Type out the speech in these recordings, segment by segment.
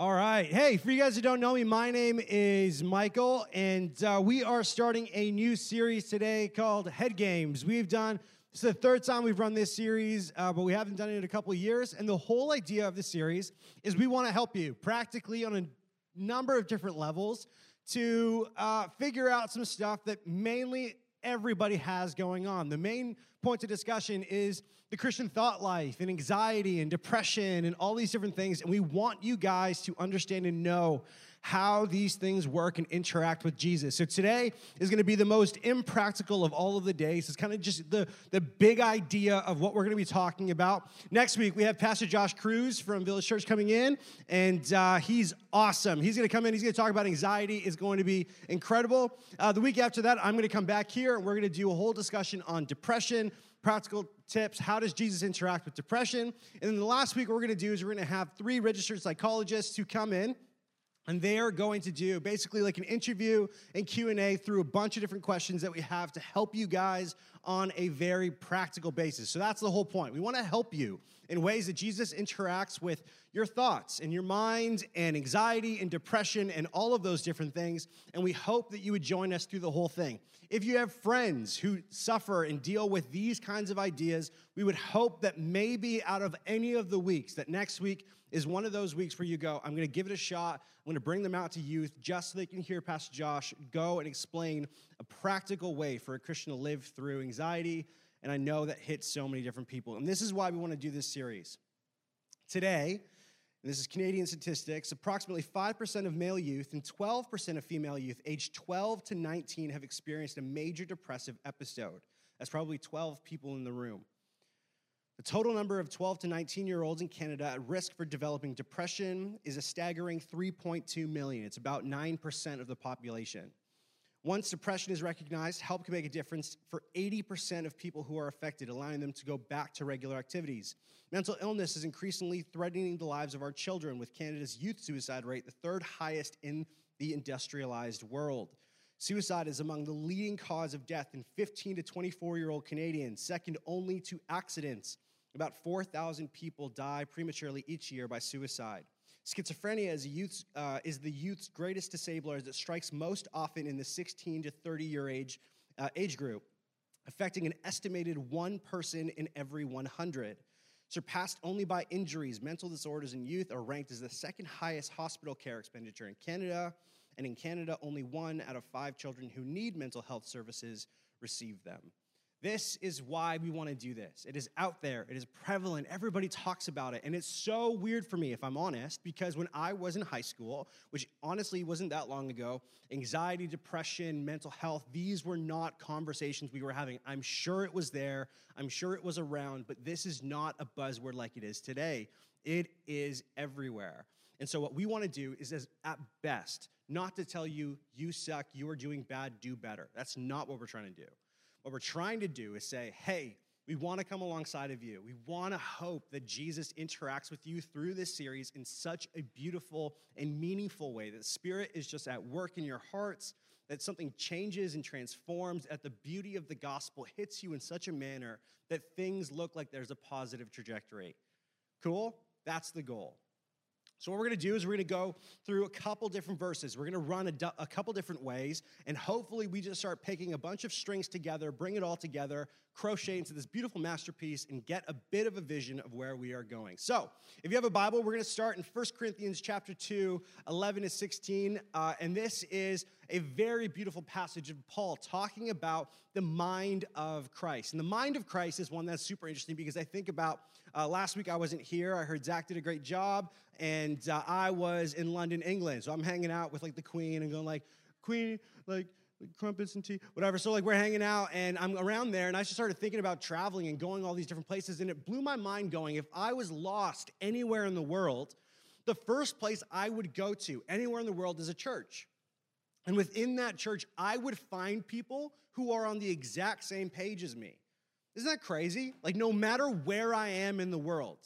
All right. Hey, for you guys who don't know me, my name is Michael, and uh, we are starting a new series today called Head Games. We've done, is the third time we've run this series, uh, but we haven't done it in a couple years. And the whole idea of the series is we want to help you practically on a number of different levels to uh, figure out some stuff that mainly everybody has going on. The main point of discussion is the Christian thought life and anxiety and depression and all these different things. And we want you guys to understand and know how these things work and interact with Jesus. So today is going to be the most impractical of all of the days. It's kind of just the, the big idea of what we're going to be talking about. Next week, we have Pastor Josh Cruz from Village Church coming in, and uh, he's awesome. He's going to come in, he's going to talk about anxiety, is going to be incredible. Uh, the week after that, I'm going to come back here, and we're going to do a whole discussion on depression practical tips. How does Jesus interact with depression? And then the last week, what we're going to do is we're going to have three registered psychologists who come in and they are going to do basically like an interview and q&a through a bunch of different questions that we have to help you guys on a very practical basis. So that's the whole point. We want to help you in ways that jesus interacts with your thoughts and your mind and anxiety and depression and all of those different things. And we hope that you would join us through the whole thing. If you have friends who suffer and deal with these kinds of ideas we would hope that maybe out of any of the weeks that next week is one of those weeks where you go, I'm going to give it a shot. I'm going to bring them out to youth just so they can hear Pastor Josh go and explain a practical way for a Christian to live through anxiety. And I know that hits so many different people. And this is why we want to do this series. Today, this is Canadian statistics, approximately 5% of male youth and 12% of female youth aged 12 to 19 have experienced a major depressive episode. That's probably 12 people in the room. The total number of 12 to 19 year olds in Canada at risk for developing depression is a staggering 3.2 million. It's about 9% of the population. Once depression is recognized, help can make a difference for 80% of people who are affected, allowing them to go back to regular activities. Mental illness is increasingly threatening the lives of our children, with Canada's youth suicide rate the third highest in the industrialized world. Suicide is among the leading cause of death in 15 to 24 year old Canadians, second only to accidents. About 4,000 people die prematurely each year by suicide. Schizophrenia is, youth, uh, is the youth's greatest disabler as it strikes most often in the 16 to 30 year age, uh, age group, affecting an estimated one person in every 100. Surpassed only by injuries, mental disorders in youth are ranked as the second highest hospital care expenditure in Canada. And in Canada, only one out of five children who need mental health services receive them. This is why we want to do this. It is out there, it is prevalent. Everybody talks about it. And it's so weird for me, if I'm honest, because when I was in high school, which honestly wasn't that long ago, anxiety, depression, mental health, these were not conversations we were having. I'm sure it was there, I'm sure it was around, but this is not a buzzword like it is today. It is everywhere. And so, what we want to do is, at best, not to tell you, you suck, you are doing bad, do better. That's not what we're trying to do. What we're trying to do is say, hey, we want to come alongside of you. We want to hope that Jesus interacts with you through this series in such a beautiful and meaningful way. That the Spirit is just at work in your hearts, that something changes and transforms, that the beauty of the gospel hits you in such a manner that things look like there's a positive trajectory. Cool? That's the goal. So, what we're going to do is we're going to go through a couple different verses. We're going to run a, a, couple different ways, and hopefully, we just start picking a bunch of strings together, bring it all together, crochet into this beautiful masterpiece, and get a bit of a vision of where we are going. So, if you have a Bible, we're going to start in 1 Corinthians chapter 2, 11 to 16, uh, and this is a very beautiful passage of Paul talking about the mind of Christ. And the mind of Christ is one that's super interesting because I think about uh, last week I wasn't here. I heard Zach did a great job, and uh, I was in London, England. So I'm hanging out with like the Queen and going like, Queen, like crumpets and tea, whatever. So like we're hanging out, and I'm around there, and I just started thinking about traveling and going all these different places, and it blew my mind. Going, if I was lost anywhere in the world, the first place I would go to anywhere in the world is a church. And within that church, I would find people who are on the exact same page as me. Isn't that crazy? Like, no matter where I am in the world,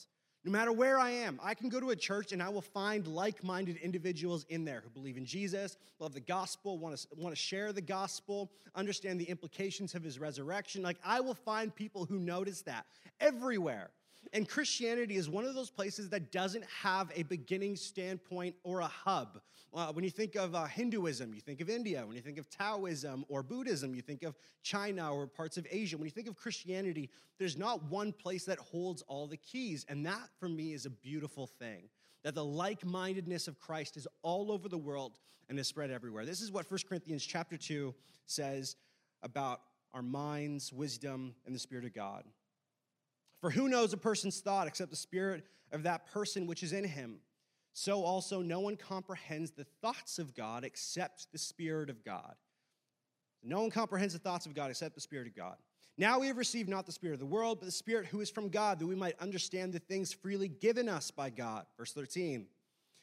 no matter where I am, I can go to a church and I will find like minded individuals in there who believe in Jesus, love the gospel, want to, want to share the gospel, understand the implications of his resurrection. Like, I will find people who notice that everywhere. And Christianity is one of those places that doesn't have a beginning standpoint or a hub. Uh, when you think of uh, Hinduism, you think of India. When you think of Taoism or Buddhism, you think of China or parts of Asia. When you think of Christianity, there's not one place that holds all the keys. And that, for me, is a beautiful thing that the like-mindedness of Christ is all over the world and is spread everywhere. This is what 1 Corinthians chapter 2 says about our minds, wisdom, and the Spirit of God. For who knows a person's thought except the spirit of that person which is in him? so also no one comprehends the thoughts of God except the Spirit of God. No one comprehends the thoughts of God except the Spirit of God. Now we have received not the Spirit of the world, but the Spirit who is from God, that we might understand the things freely given us by God. Verse 13.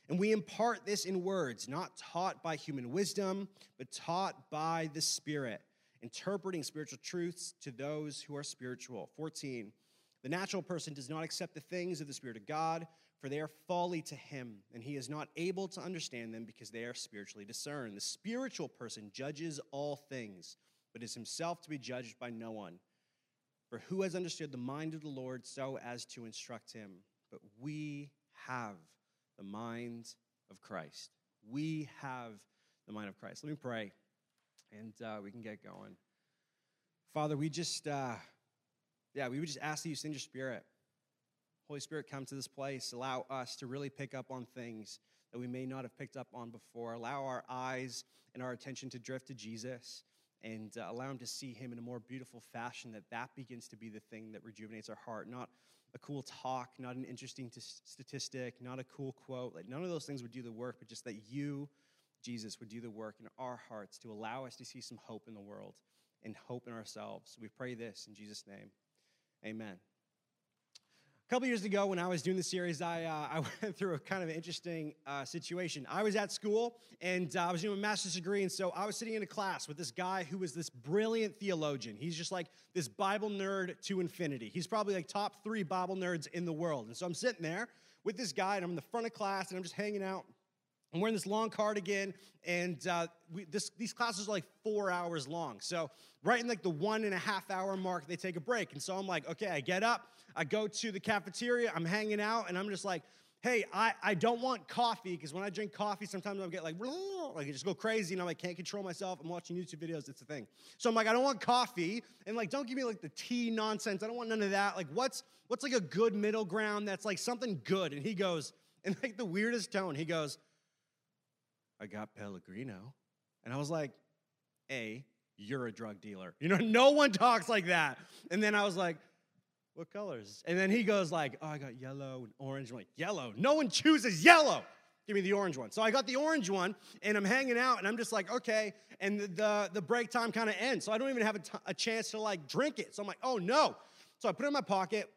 And we impart this in words, not taught by human wisdom, but taught by the Spirit, interpreting spiritual truths to those who are spiritual. 14. The natural person does not accept the things of the Spirit of God for they are folly to him, and he is not able to understand them because they are spiritually discerned. The spiritual person judges all things, but is himself to be judged by no one. For who has understood the mind of the Lord so as to instruct him? But we have the mind of Christ. We have the mind of Christ. Let me pray, and uh, we can get going. Father, we just, uh, yeah, we would just ask that you send your spirit. Holy Spirit, come to this place. Allow us to really pick up on things that we may not have picked up on before. Allow our eyes and our attention to drift to Jesus and uh, allow him to see him in a more beautiful fashion that that begins to be the thing that rejuvenates our heart not a cool talk not an interesting t- statistic not a cool quote like none of those things would do the work but just that you jesus would do the work in our hearts to allow us to see some hope in the world and hope in ourselves we pray this in jesus name amen a couple years ago, when I was doing the series, I, uh, I went through a kind of interesting uh, situation. I was at school and uh, I was doing a master's degree, and so I was sitting in a class with this guy who was this brilliant theologian. He's just like this Bible nerd to infinity. He's probably like top three Bible nerds in the world. And so I'm sitting there with this guy, and I'm in the front of class, and I'm just hanging out. I'm wearing this long cardigan, and uh, we, this, these classes are like four hours long. So right in like the one and a half hour mark, they take a break. And so I'm like, okay, I get up, I go to the cafeteria, I'm hanging out, and I'm just like, hey, I, I don't want coffee, because when I drink coffee, sometimes I'll get like, like I just go crazy, and I'm like, can't control myself. I'm watching YouTube videos, it's a thing. So I'm like, I don't want coffee, and like, don't give me like the tea nonsense. I don't want none of that. Like, what's what's like a good middle ground that's like something good? And he goes, in like the weirdest tone, he goes, I got Pellegrino. And I was like, A, you're a drug dealer. You know, no one talks like that. And then I was like, what colors? And then he goes like, oh, I got yellow and orange. I'm like, yellow? No one chooses yellow. Give me the orange one. So I got the orange one, and I'm hanging out, and I'm just like, okay. And the, the, the break time kind of ends. So I don't even have a, t- a chance to like drink it. So I'm like, oh no. So I put it in my pocket,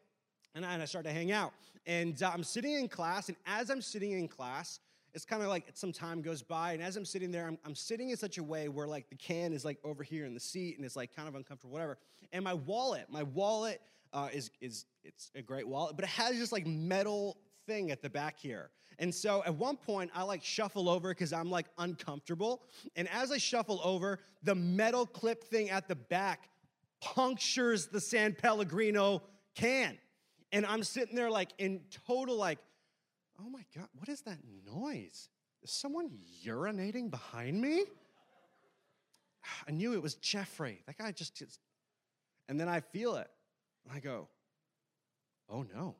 and I, and I start to hang out. And uh, I'm sitting in class, and as I'm sitting in class, it's kind of like some time goes by, and as I'm sitting there, I'm, I'm, sitting in such a way where like the can is like over here in the seat, and it's like kind of uncomfortable, whatever. And my wallet, my wallet uh, is is it's a great wallet, but it has this like metal thing at the back here. And so at one point, I like shuffle over because I'm like uncomfortable. And as I shuffle over, the metal clip thing at the back punctures the San Pellegrino can. And I'm sitting there like in total like oh my God, what is that noise? Is someone urinating behind me? I knew it was Jeffrey. That guy just, just and then I feel it. I go, oh no.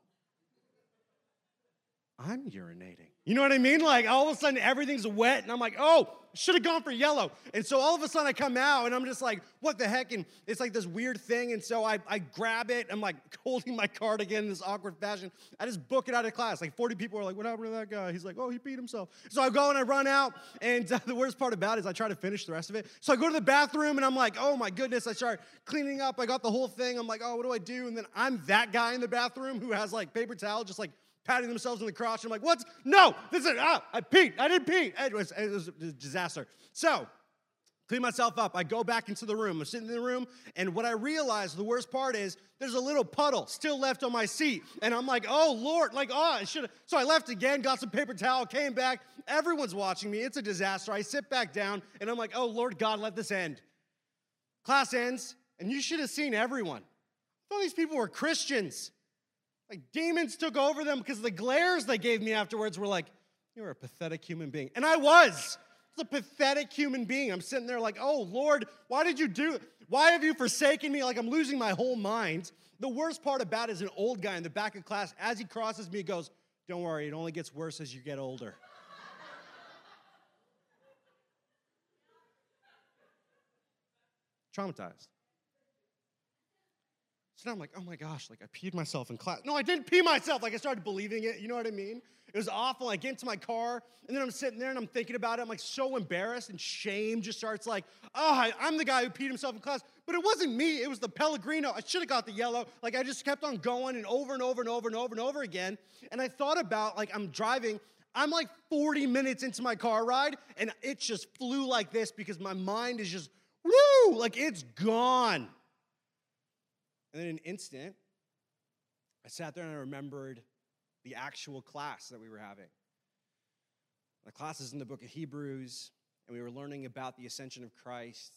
I'm urinating. You know what I mean? Like all of a sudden everything's wet, and I'm like, oh, should have gone for yellow. And so all of a sudden I come out and I'm just like, what the heck? And it's like this weird thing. And so I, I grab it. I'm like holding my cardigan in this awkward fashion. I just book it out of class. Like 40 people are like, what happened to that guy? He's like, oh, he beat himself. So I go and I run out. And uh, the worst part about it is I try to finish the rest of it. So I go to the bathroom and I'm like, oh my goodness. I start cleaning up. I got the whole thing. I'm like, oh, what do I do? And then I'm that guy in the bathroom who has like paper towel just like patting themselves on the crotch. I'm like, what's, No, this is, ah, I peed. I didn't pee. It was, it was a disaster. So, clean myself up. I go back into the room. I'm sitting in the room, and what I realize, the worst part is, there's a little puddle still left on my seat. And I'm like, oh, Lord, like, oh, I should have. So I left again, got some paper towel, came back. Everyone's watching me. It's a disaster. I sit back down, and I'm like, oh, Lord God, let this end. Class ends, and you should have seen everyone. Thought these people were Christians. Like demons took over them because the glares they gave me afterwards were like, You're a pathetic human being. And I was. It's a pathetic human being. I'm sitting there like, Oh Lord, why did you do why have you forsaken me? Like I'm losing my whole mind. The worst part about it is an old guy in the back of class, as he crosses me, goes, Don't worry, it only gets worse as you get older. Traumatized. So now I'm like, oh my gosh, like I peed myself in class. No, I didn't pee myself. Like I started believing it. You know what I mean? It was awful. I get into my car and then I'm sitting there and I'm thinking about it. I'm like so embarrassed and shame just starts like, oh, I'm the guy who peed himself in class. But it wasn't me. It was the Pellegrino. I should have got the yellow. Like I just kept on going and over and over and over and over and over again. And I thought about like I'm driving. I'm like 40 minutes into my car ride and it just flew like this because my mind is just, woo, like it's gone. And then in an instant, I sat there and I remembered the actual class that we were having. The class is in the book of Hebrews, and we were learning about the ascension of Christ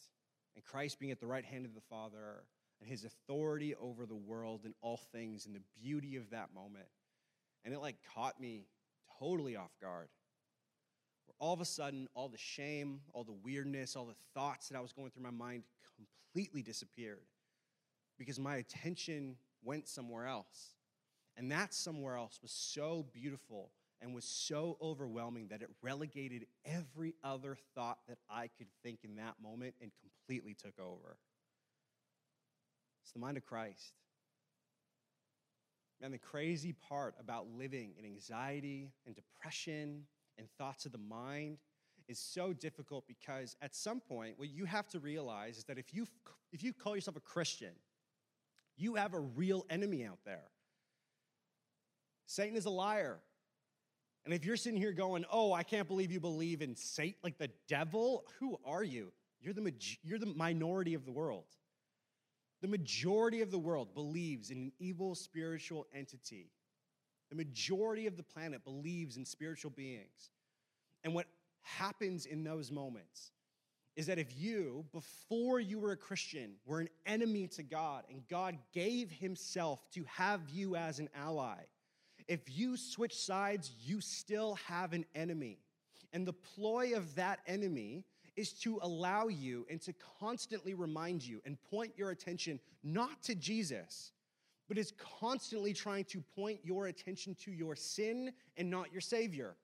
and Christ being at the right hand of the Father and his authority over the world and all things and the beauty of that moment. And it like caught me totally off guard. Where all of a sudden, all the shame, all the weirdness, all the thoughts that I was going through my mind completely disappeared because my attention went somewhere else. And that somewhere else was so beautiful and was so overwhelming that it relegated every other thought that I could think in that moment and completely took over. It's the mind of Christ. And the crazy part about living in anxiety and depression and thoughts of the mind is so difficult because at some point, what you have to realize is that if you, if you call yourself a Christian, you have a real enemy out there. Satan is a liar. And if you're sitting here going, oh, I can't believe you believe in Satan, like the devil, who are you? You're the, you're the minority of the world. The majority of the world believes in an evil spiritual entity. The majority of the planet believes in spiritual beings. And what happens in those moments is that if you, before you were a Christian, were an enemy to God and God gave himself to have you as an ally, if you switch sides, you still have an enemy. And the ploy of that enemy is to allow you and to constantly remind you and point your attention not to Jesus, but is constantly trying to point your attention to your sin and not your Savior.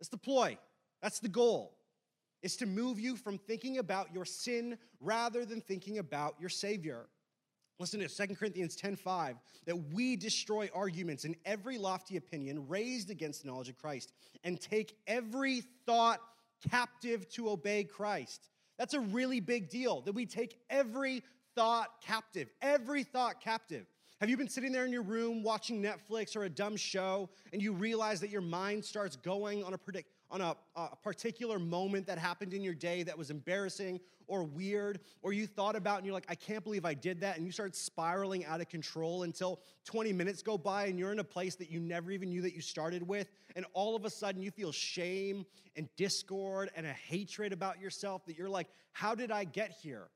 That's the ploy, that's the goal is to move you from thinking about your sin rather than thinking about your Savior. Listen to 2 Corinthians 10:5 that we destroy arguments and every lofty opinion raised against the knowledge of Christ and take every thought captive to obey Christ. That's a really big deal that we take every thought captive, every thought captive. Have you been sitting there in your room watching Netflix or a dumb show and you realize that your mind starts going on a predict on a, a, particular moment that happened in your day that was embarrassing or weird, or you thought about and you're like, I can't believe I did that, and you start spiraling out of control until 20 minutes go by and you're in a place that you never even knew that you started with, and all of a sudden you feel shame and discord and a hatred about yourself that you're like, How did I get here?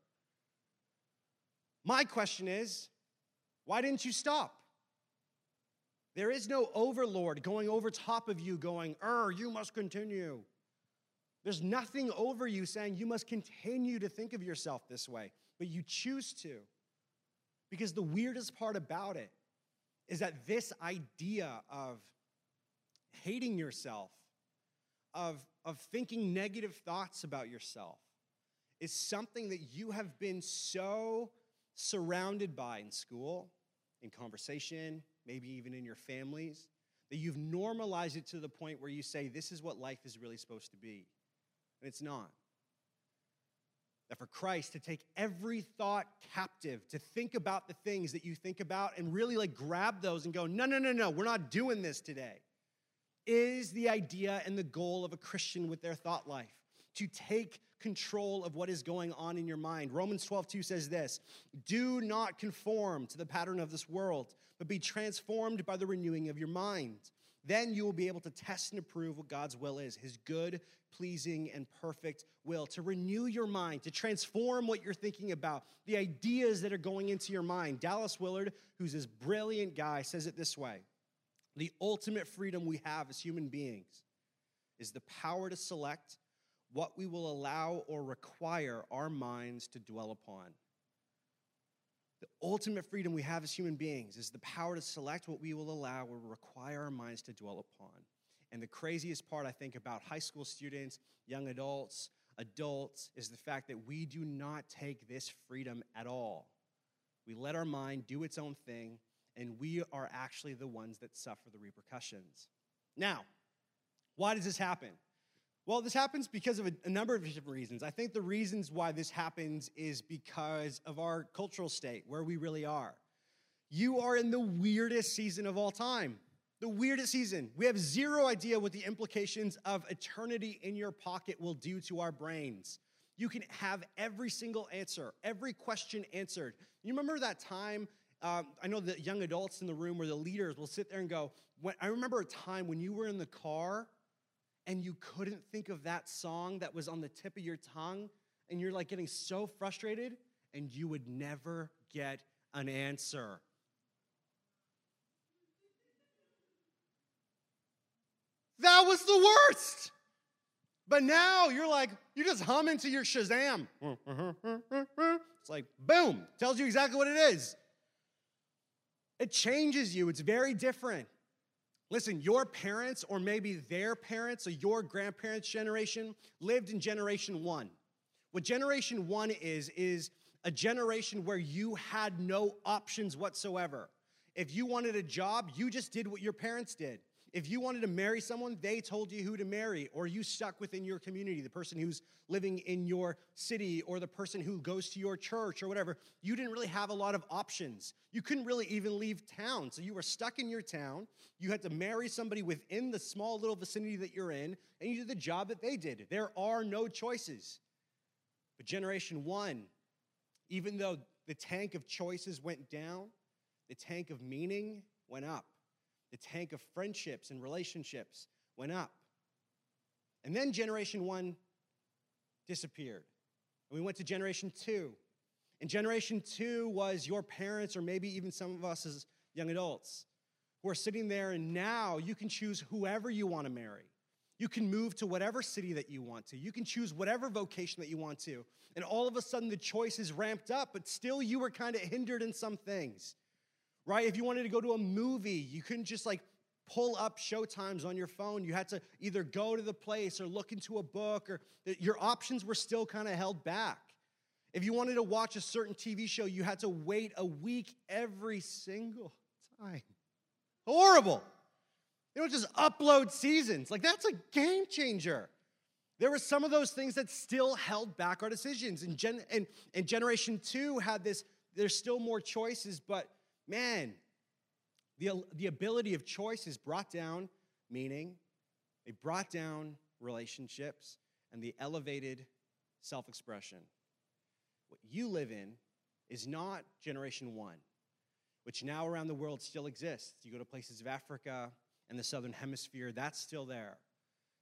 My question is, why didn't you stop? There is no overlord going over top of you, going, Er, you must continue. There's nothing over you saying you must continue to think of yourself this way, but you choose to. Because the weirdest part about it is that this idea of hating yourself, of, of thinking negative thoughts about yourself, is something that you have been so surrounded by in school, in conversation, maybe even in your families, that you've normalized it to the point where you say, this is what life is really supposed to be. And it's not. That for Christ to take every thought captive, to think about the things that you think about and really like grab those and go, no, no, no, no, we're not doing this today, is the idea and the goal of a Christian with their thought life. To take control of what is going on in your mind. Romans 12, 2 says this Do not conform to the pattern of this world, but be transformed by the renewing of your mind. Then you will be able to test and approve what God's will is his good, pleasing, and perfect will. To renew your mind, to transform what you're thinking about, the ideas that are going into your mind. Dallas Willard, who's this brilliant guy, says it this way The ultimate freedom we have as human beings is the power to select what we will allow or require our minds to dwell upon. The ultimate freedom we have as human beings is the power to select what we will allow or require our minds to dwell upon. And the craziest part, I think, about high school students, young adults, adults, is the fact that we do not take this freedom at all. We let our mind do its own thing, and we are actually the ones that suffer the repercussions. Now, why does this happen? Well, this happens because of a, a, number of different reasons. I think the reasons why this happens is because of our cultural state, where we really are. You are in the weirdest season of all time. The weirdest season. We have zero idea what the implications of eternity in your pocket will do to our brains. You can have every single answer, every question answered. You remember that time? Um, I know the young adults in the room or the leaders will sit there and go, I remember a time when you were in the car and you couldn't think of that song that was on the tip of your tongue, and you're like getting so frustrated, and you would never get an answer. That was the worst. But now you're like, you just hum into your Shazam. It's like, boom, tells you exactly what it is. It changes you, it's very different. Listen, your parents, or maybe their parents, or your grandparents' generation, lived in generation one. What generation one is, is a generation where you had no options whatsoever. If you wanted a job, you just did what your parents did. If you wanted to marry someone, they told you who to marry, or you stuck within your community, the person who's living in your city, or the person who goes to your church, or whatever. You didn't really have a lot of options. You couldn't really even leave town. So you were stuck in your town. You had to marry somebody within the small little vicinity that you're in, and you did the job that they did. There are no choices. But generation one, even though the tank of choices went down, the tank of meaning went up the tank of friendships and relationships went up. And then generation one disappeared. And we went to generation two. And generation two was your parents, or maybe even some of us as young adults, who are sitting there, and now you can choose whoever you want to marry. You can move to whatever city that you want to. You can choose whatever vocation that you want to. And all of a sudden, the choice is ramped up, but still, you were kind of hindered in some things right? If you wanted to go to a movie, you couldn't just like pull up showtimes on your phone. You had to either go to the place or look into a book, or your options were still kind of held back. If you wanted to watch a certain TV show, you had to wait a week every single time. Horrible. You don't just upload seasons. Like, that's a game changer. There were some of those things that still held back our decisions. And, gen- and, and Generation 2 had this, there's still more choices, but man, the, the ability of choice has brought down meaning, it brought down relationships, and the elevated self expression. What you live in is not generation one, which now around the world still exists. You go to places of Africa and the southern hemisphere, that's still there.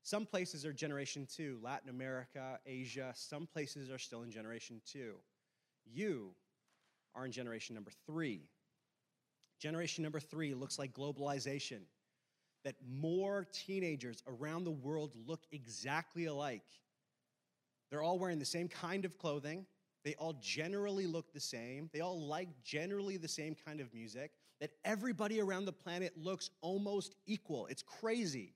Some places are generation two, Latin America, Asia, some places are still in generation two. You are in generation number three. Generation number three looks like globalization, that more teenagers around the world look exactly alike. They're all wearing the same kind of clothing. They all generally look the same. They all like generally the same kind of music. That everybody around the planet looks almost equal. It's crazy.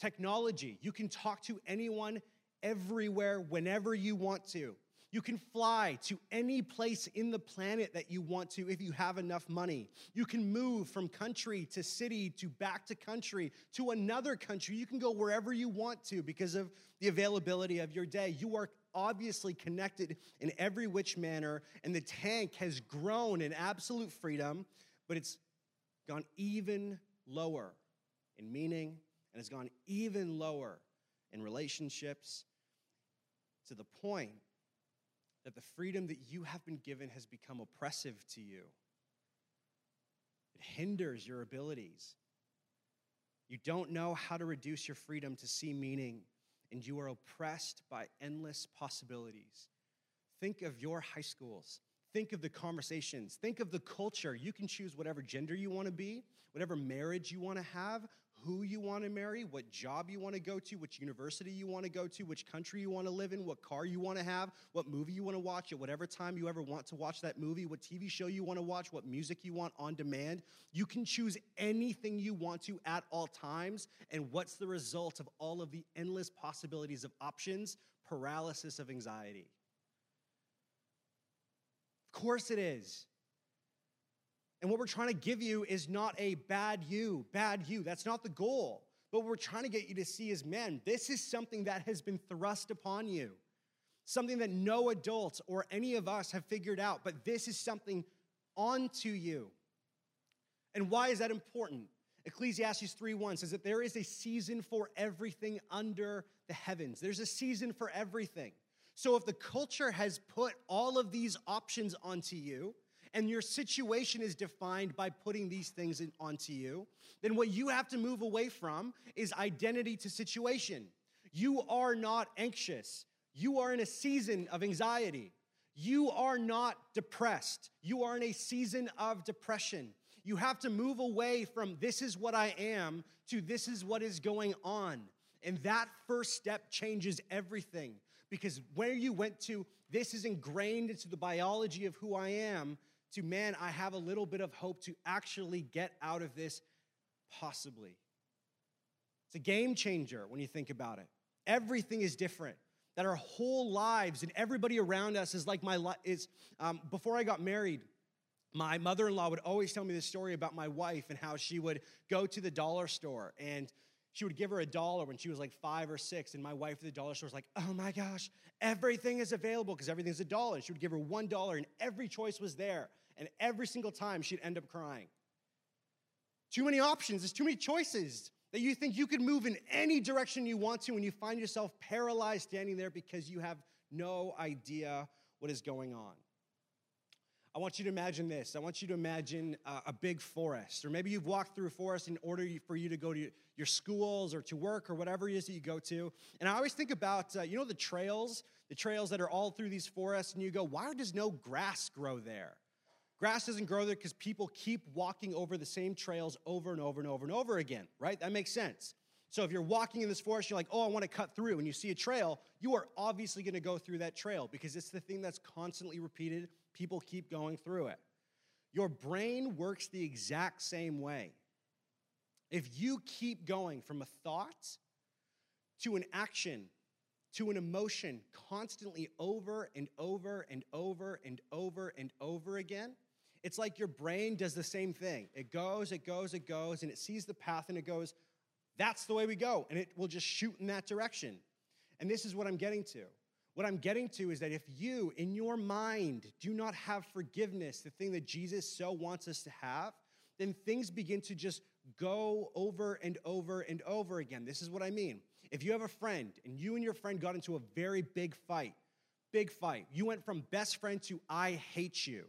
Technology, you can talk to anyone everywhere whenever you want to. You can fly to any place in the planet that you want to if you have enough money. You can move from country to city to back to country to another country. You can go wherever you want to because of the availability of your day. You are obviously connected in every which manner, and the tank has grown in absolute freedom, but it's gone even lower in meaning and has gone even lower in relationships to the point that the freedom that you have been given has become oppressive to you. It hinders your abilities. You don't know how to reduce your freedom to see meaning, and you are oppressed by endless possibilities. Think of your high schools. Think of the conversations. Think of the culture. You can choose whatever gender you want to be, whatever marriage you want to have, who you want to marry, what job you want to go to, which university you want to go to, which country you want to live in, what car you want to have, what movie you want to watch at whatever time you ever want to watch that movie, what TV show you want to watch, what music you want on demand. You can choose anything you want to at all times. And what's the result of all of the endless possibilities of options? Paralysis of anxiety. Of course it is. And what we're trying to give you is not a bad you, bad you. That's not the goal. But what we're trying to get you to see is men, this is something that has been thrust upon you, something that no adult or any of us have figured out, but this is something onto you. And why is that important? Ecclesiastes 3:1 says that there is a season for everything under the heavens. There's a season for everything. So if the culture has put all of these options onto you, and your situation is defined by putting these things in, onto you, then what you have to move away from is identity to situation. You are not anxious. You are in a season of anxiety. You are not depressed. You are in a season of depression. You have to move away from this is what I am to this is what is going on. And that first step changes everything because where you went to, this is ingrained into the biology of who I am, to man, I have a little bit of hope to actually get out of this, possibly. It's a game changer when you think about it. Everything is different. That our whole lives and everybody around us is like my life is. Um, before I got married, my mother-in-law would always tell me this story about my wife and how she would go to the dollar store and she would give her a dollar when she was like five or six, and my wife at the dollar store was like, "Oh my gosh, everything is available because everything's a dollar." She would give her one dollar, and every choice was there. And every single time she'd end up crying. Too many options, there's too many choices that you think you could move in any direction you want to, and you find yourself paralyzed standing there because you have no idea what is going on. I want you to imagine this. I want you to imagine a, a big forest, or maybe you've walked through a forest in order for you to go to your schools or to work or whatever it is that you go to. And I always think about, uh, you know, the trails, the trails that are all through these forests, and you go, why does no grass grow there? Grass doesn't grow there because people keep walking over the same trails over and over and over and over again, right? That makes sense. So if you're walking in this forest, you're like, oh, I want to cut through, and you see a trail, you are obviously going to go through that trail because it's the thing that's constantly repeated. People keep going through it. Your brain works the exact same way. If you keep going from a thought to an action to an emotion constantly over and over and over and over and over again, it's like your brain does the same thing. It goes, it goes, it goes, and it sees the path and it goes, that's the way we go. And it will just shoot in that direction. And this is what I'm getting to. What I'm getting to is that if you, in your mind, do not have forgiveness, the thing that Jesus so wants us to have, then things begin to just go over and over and over again. This is what I mean. If you have a friend and you and your friend got into a very big fight, big fight, you went from best friend to I hate you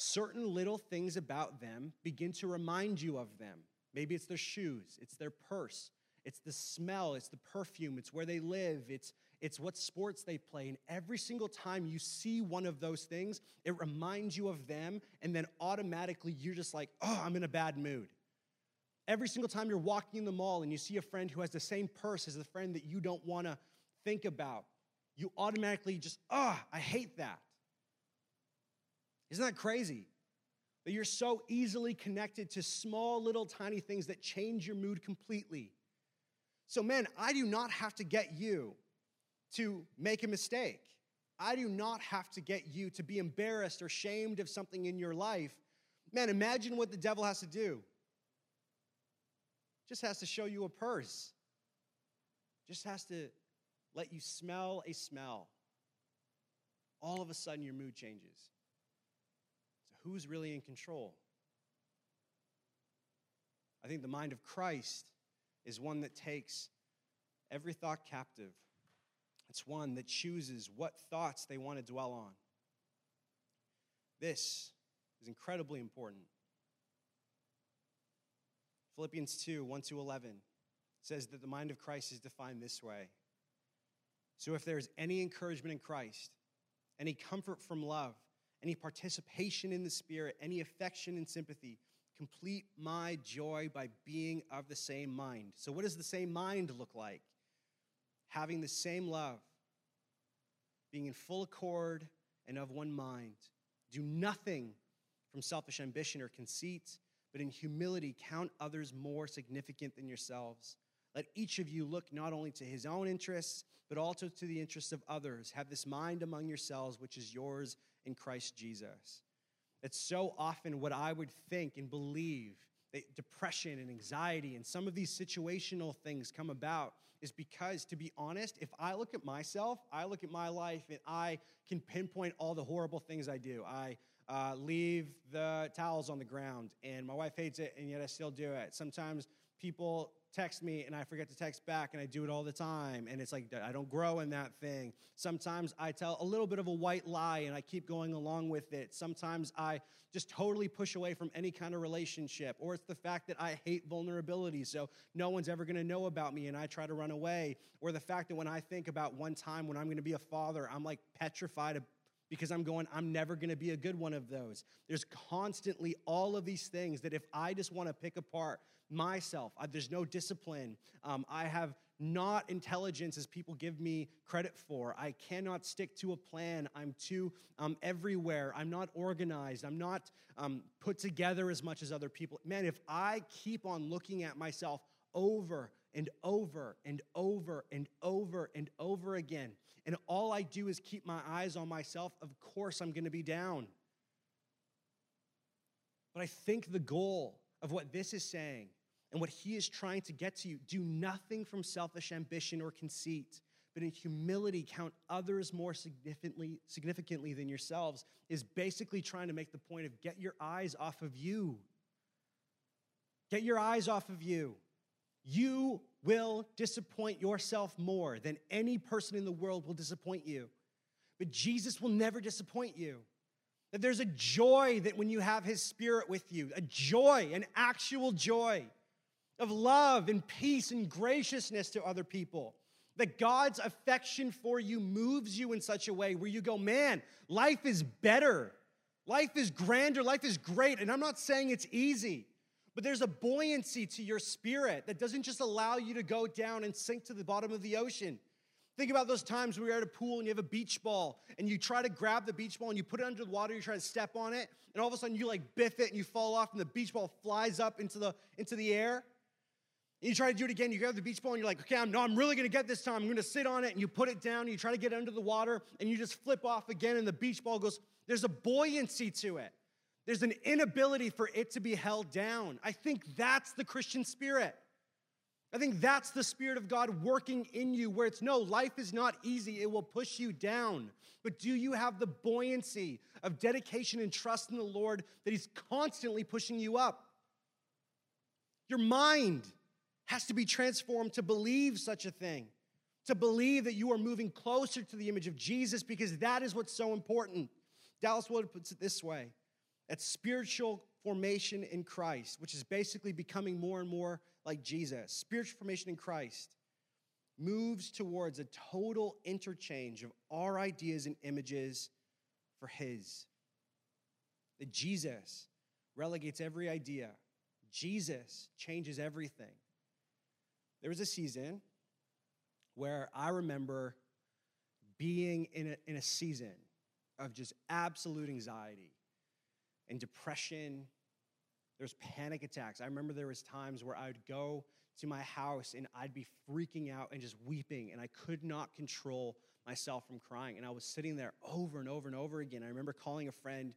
certain little things about them begin to remind you of them. Maybe it's their shoes, it's their purse, it's the smell, it's the perfume, it's where they live, it's, it's what sports they play. And every single time you see one of those things, it reminds you of them, and then automatically you're just like, oh, I'm in a bad mood. Every single time you're walking in the mall and you see a friend who has the same purse as the friend that you don't want to think about, you automatically just, oh, I hate that. Isn't that crazy? That you're so easily connected to small, little, tiny things that change your mood completely. So, man, I do not have to get you to make a mistake. I do not have to get you to be embarrassed or shamed of something in your life. Man, imagine what the devil has to do. Just has to show you a purse. Just has to let you smell a smell. All of a sudden, your mood changes who's really in control? I think the mind of Christ is one that takes every thought captive. It's one that chooses what thoughts they want to dwell on. This is incredibly important. Philippians 2 1 to 11 says that the mind of Christ is defined this way. So if there's any encouragement in Christ, any comfort from love, any participation in the Spirit, any affection and sympathy, complete my joy by being of the same mind. So, what does the same mind look like? Having the same love, being in full accord and of one mind. Do nothing from selfish ambition or conceit, but in humility count others more significant than yourselves. Let each of you look not only to his own interests, but also to the interests of others. Have this mind among yourselves, which is yours in Christ Jesus. It's so often what I would think and believe that depression and anxiety and some of these situational things come about is because, to be honest, if I look at myself, I look at my life and I can pinpoint all the horrible things I do. I uh, leave the towels on the ground, and my wife hates it, and yet I still do it. Sometimes people text me and I forget to text back, and I do it all the time. And it's like I don't grow in that thing. Sometimes I tell a little bit of a white lie and I keep going along with it. Sometimes I just totally push away from any kind of relationship. Or it's the fact that I hate vulnerability, so no one's ever gonna know about me and I try to run away. Or the fact that when I think about one time when I'm gonna be a father, I'm like petrified because I'm going, I'm never gonna be a good one of those. There's constantly all of these things that if I just wanna pick apart myself, I, there's no discipline. Um, I have not intelligence as people give me credit for. I cannot stick to a plan. I'm too um, everywhere. I'm not organized. I'm not um, put together as much as other people. Man, if I keep on looking at myself over and over and over and over and over again, and all I do is keep my eyes on myself, of course I'm going to be down. But I think the goal of what this is saying and what he is trying to get to you do nothing from selfish ambition or conceit, but in humility count others more significantly, significantly than yourselves, is basically trying to make the point of get your eyes off of you. Get your eyes off of you. You will disappoint yourself more than any person in the world will disappoint you. But Jesus will never disappoint you. That there's a joy that when you have his spirit with you, a joy, an actual joy of love and peace and graciousness to other people. That God's affection for you moves you in such a way where you go, man, life is better. Life is grander. Life is great. And I'm not saying it's easy. But there's a buoyancy to your spirit that doesn't just allow you to go down and sink to the bottom of the ocean. Think about those times where you're at a pool and you have a beach ball and you try to grab the beach ball and you put it under the water, you try to step on it, and all of a sudden you like biff it and you fall off and the beach ball flies up into the into the air. And you try to do it again, you grab the beach ball and you're like, okay, I'm, no, I'm really gonna get this time. I'm gonna sit on it and you put it down, you try to get under the water and you just flip off again and the beach ball goes, there's a buoyancy to it. There's an inability for it to be held down. I think that's the Christian spirit. I think that's the Spirit of God working in you, where it's no, life is not easy. It will push you down. But do you have the buoyancy of dedication and trust in the Lord that He's constantly pushing you up? Your mind has to be transformed to believe such a thing, to believe that you are moving closer to the image of Jesus, because that is what's so important. Dallas Willard puts it this way that spiritual formation in Christ, which is basically becoming more and more like Jesus. Spiritual formation in Christ moves towards a total interchange of our ideas and images for His. That Jesus relegates every idea, Jesus changes everything. There was a season where I remember being in a, in a season of just absolute anxiety and depression. There's panic attacks. I remember there was times where I would go to my house and I'd be freaking out and just weeping and I could not control myself from crying. And I was sitting there over and over and over again. I remember calling a friend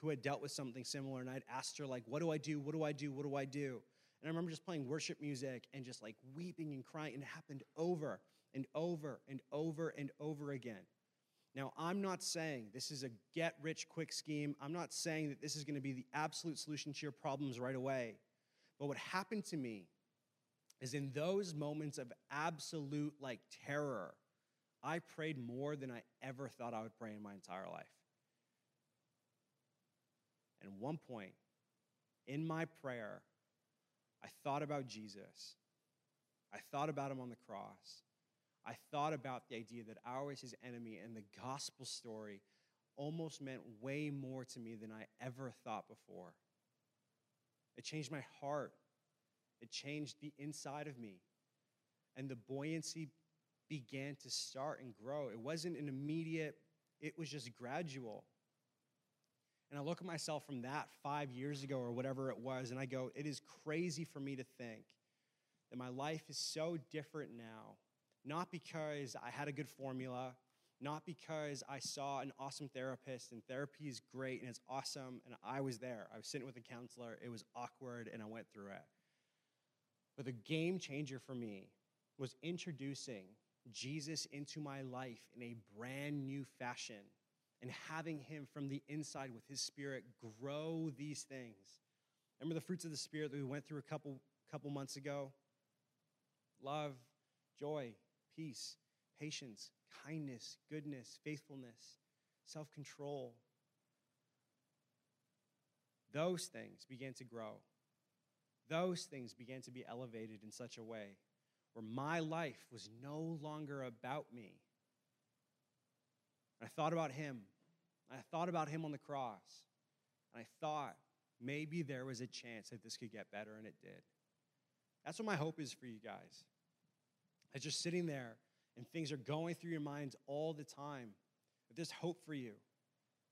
who had dealt with something similar and I'd asked her like, "What do I do? What do I do? What do I do?" And I remember just playing worship music and just like weeping and crying and it happened over and over and over and over again. Now, I'm not saying this is a get rich quick scheme. I'm not saying that this is going to be the absolute solution to your problems right away. But what happened to me is in those moments of absolute like terror, I prayed more than I ever thought I would pray in my entire life. And one point in my prayer, I thought about Jesus. I thought about him on the cross. I thought about the idea that I was his enemy, and the gospel story almost meant way more to me than I ever thought before. It changed my heart, it changed the inside of me, and the buoyancy began to start and grow. It wasn't an immediate, it was just gradual. And I look at myself from that five years ago or whatever it was, and I go, it is crazy for me to think that my life is so different now, not because I had a good formula, not because I saw an awesome therapist and therapy is great and it's awesome and I was there. I was sitting with a counselor, it was awkward and I went through it. But the game changer for me was introducing Jesus into my life in a brand new fashion and having him from the inside with his spirit grow these things. Remember the fruits of the spirit that we went through a couple couple months ago? Love, joy, peace, patience, kindness, goodness, faithfulness, self-control. Those things began to grow. Those things began to be elevated in such a way where my life was no longer about me. I thought about him. I thought about him on the cross. And I thought maybe there was a chance that this could get better, and it did. That's what my hope is for you guys. As you're sitting there and things are going through your minds all the time, that there's hope for you,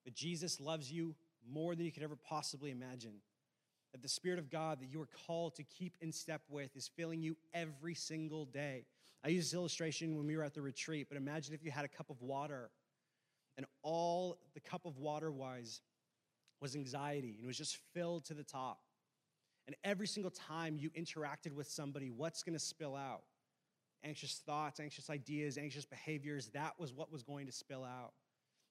that Jesus loves you more than you could ever possibly imagine that the Spirit of God that you are called to keep in step with is filling you every single day. I used this illustration when we were at the retreat, but imagine if you had a cup of water and all the cup of water was was anxiety and it was just filled to the top. And every single time you interacted with somebody, what's going to spill out? Anxious thoughts, anxious ideas, anxious behaviors, that was what was going to spill out.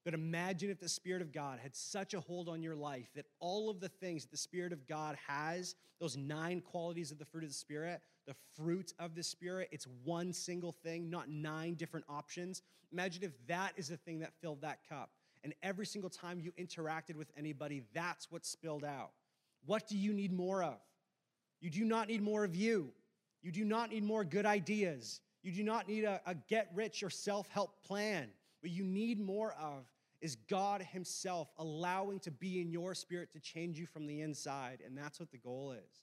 But imagine if the Spirit of God had such a hold on your life that all of the things that the Spirit of God has, those nine qualities of the fruit of the Spirit, the fruit of the Spirit, it's one single thing, not nine different options. Imagine if that is the thing that filled that cup. And every single time you interacted with anybody, that's what spilled out. What do you need more of? You do not need more of you. You do not need more good ideas. You do not need a, a get rich or self help plan. What you need more of is God Himself allowing to be in your spirit to change you from the inside. And that's what the goal is.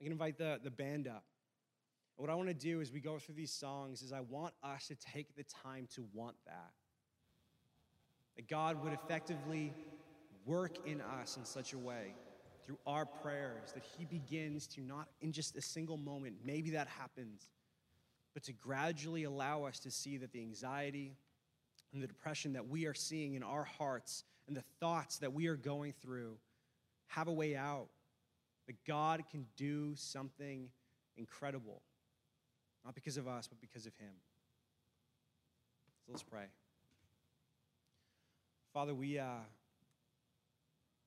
I can invite the, the band up. And what I want to do as we go through these songs is I want us to take the time to want that. That God would effectively work in us in such a way through our prayers that He begins to not in just a single moment, maybe that happens, but to gradually allow us to see that the anxiety and the depression that we are seeing in our hearts and the thoughts that we are going through have a way out. That God can do something incredible, not because of us, but because of Him. So let's pray. Father, we, uh,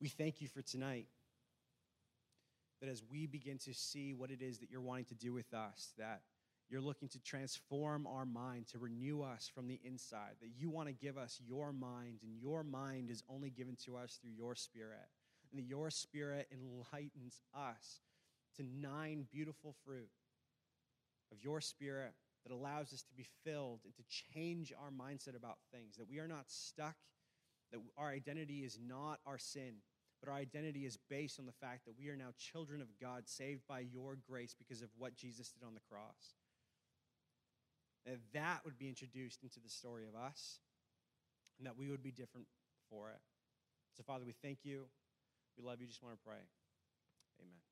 we thank you for tonight. That as we begin to see what it is that you're wanting to do with us, that you're looking to transform our mind, to renew us from the inside, that you want to give us your mind, and your mind is only given to us through your spirit. And that your spirit enlightens us to nine beautiful fruit of your spirit that allows us to be filled and to change our mindset about things, that we are not stuck, that our identity is not our sin, but our identity is based on the fact that we are now children of God, saved by your grace because of what Jesus did on the cross that that would be introduced into the story of us and that we would be different for it. So, Father, we thank you. We love you. Just want to pray. Amen.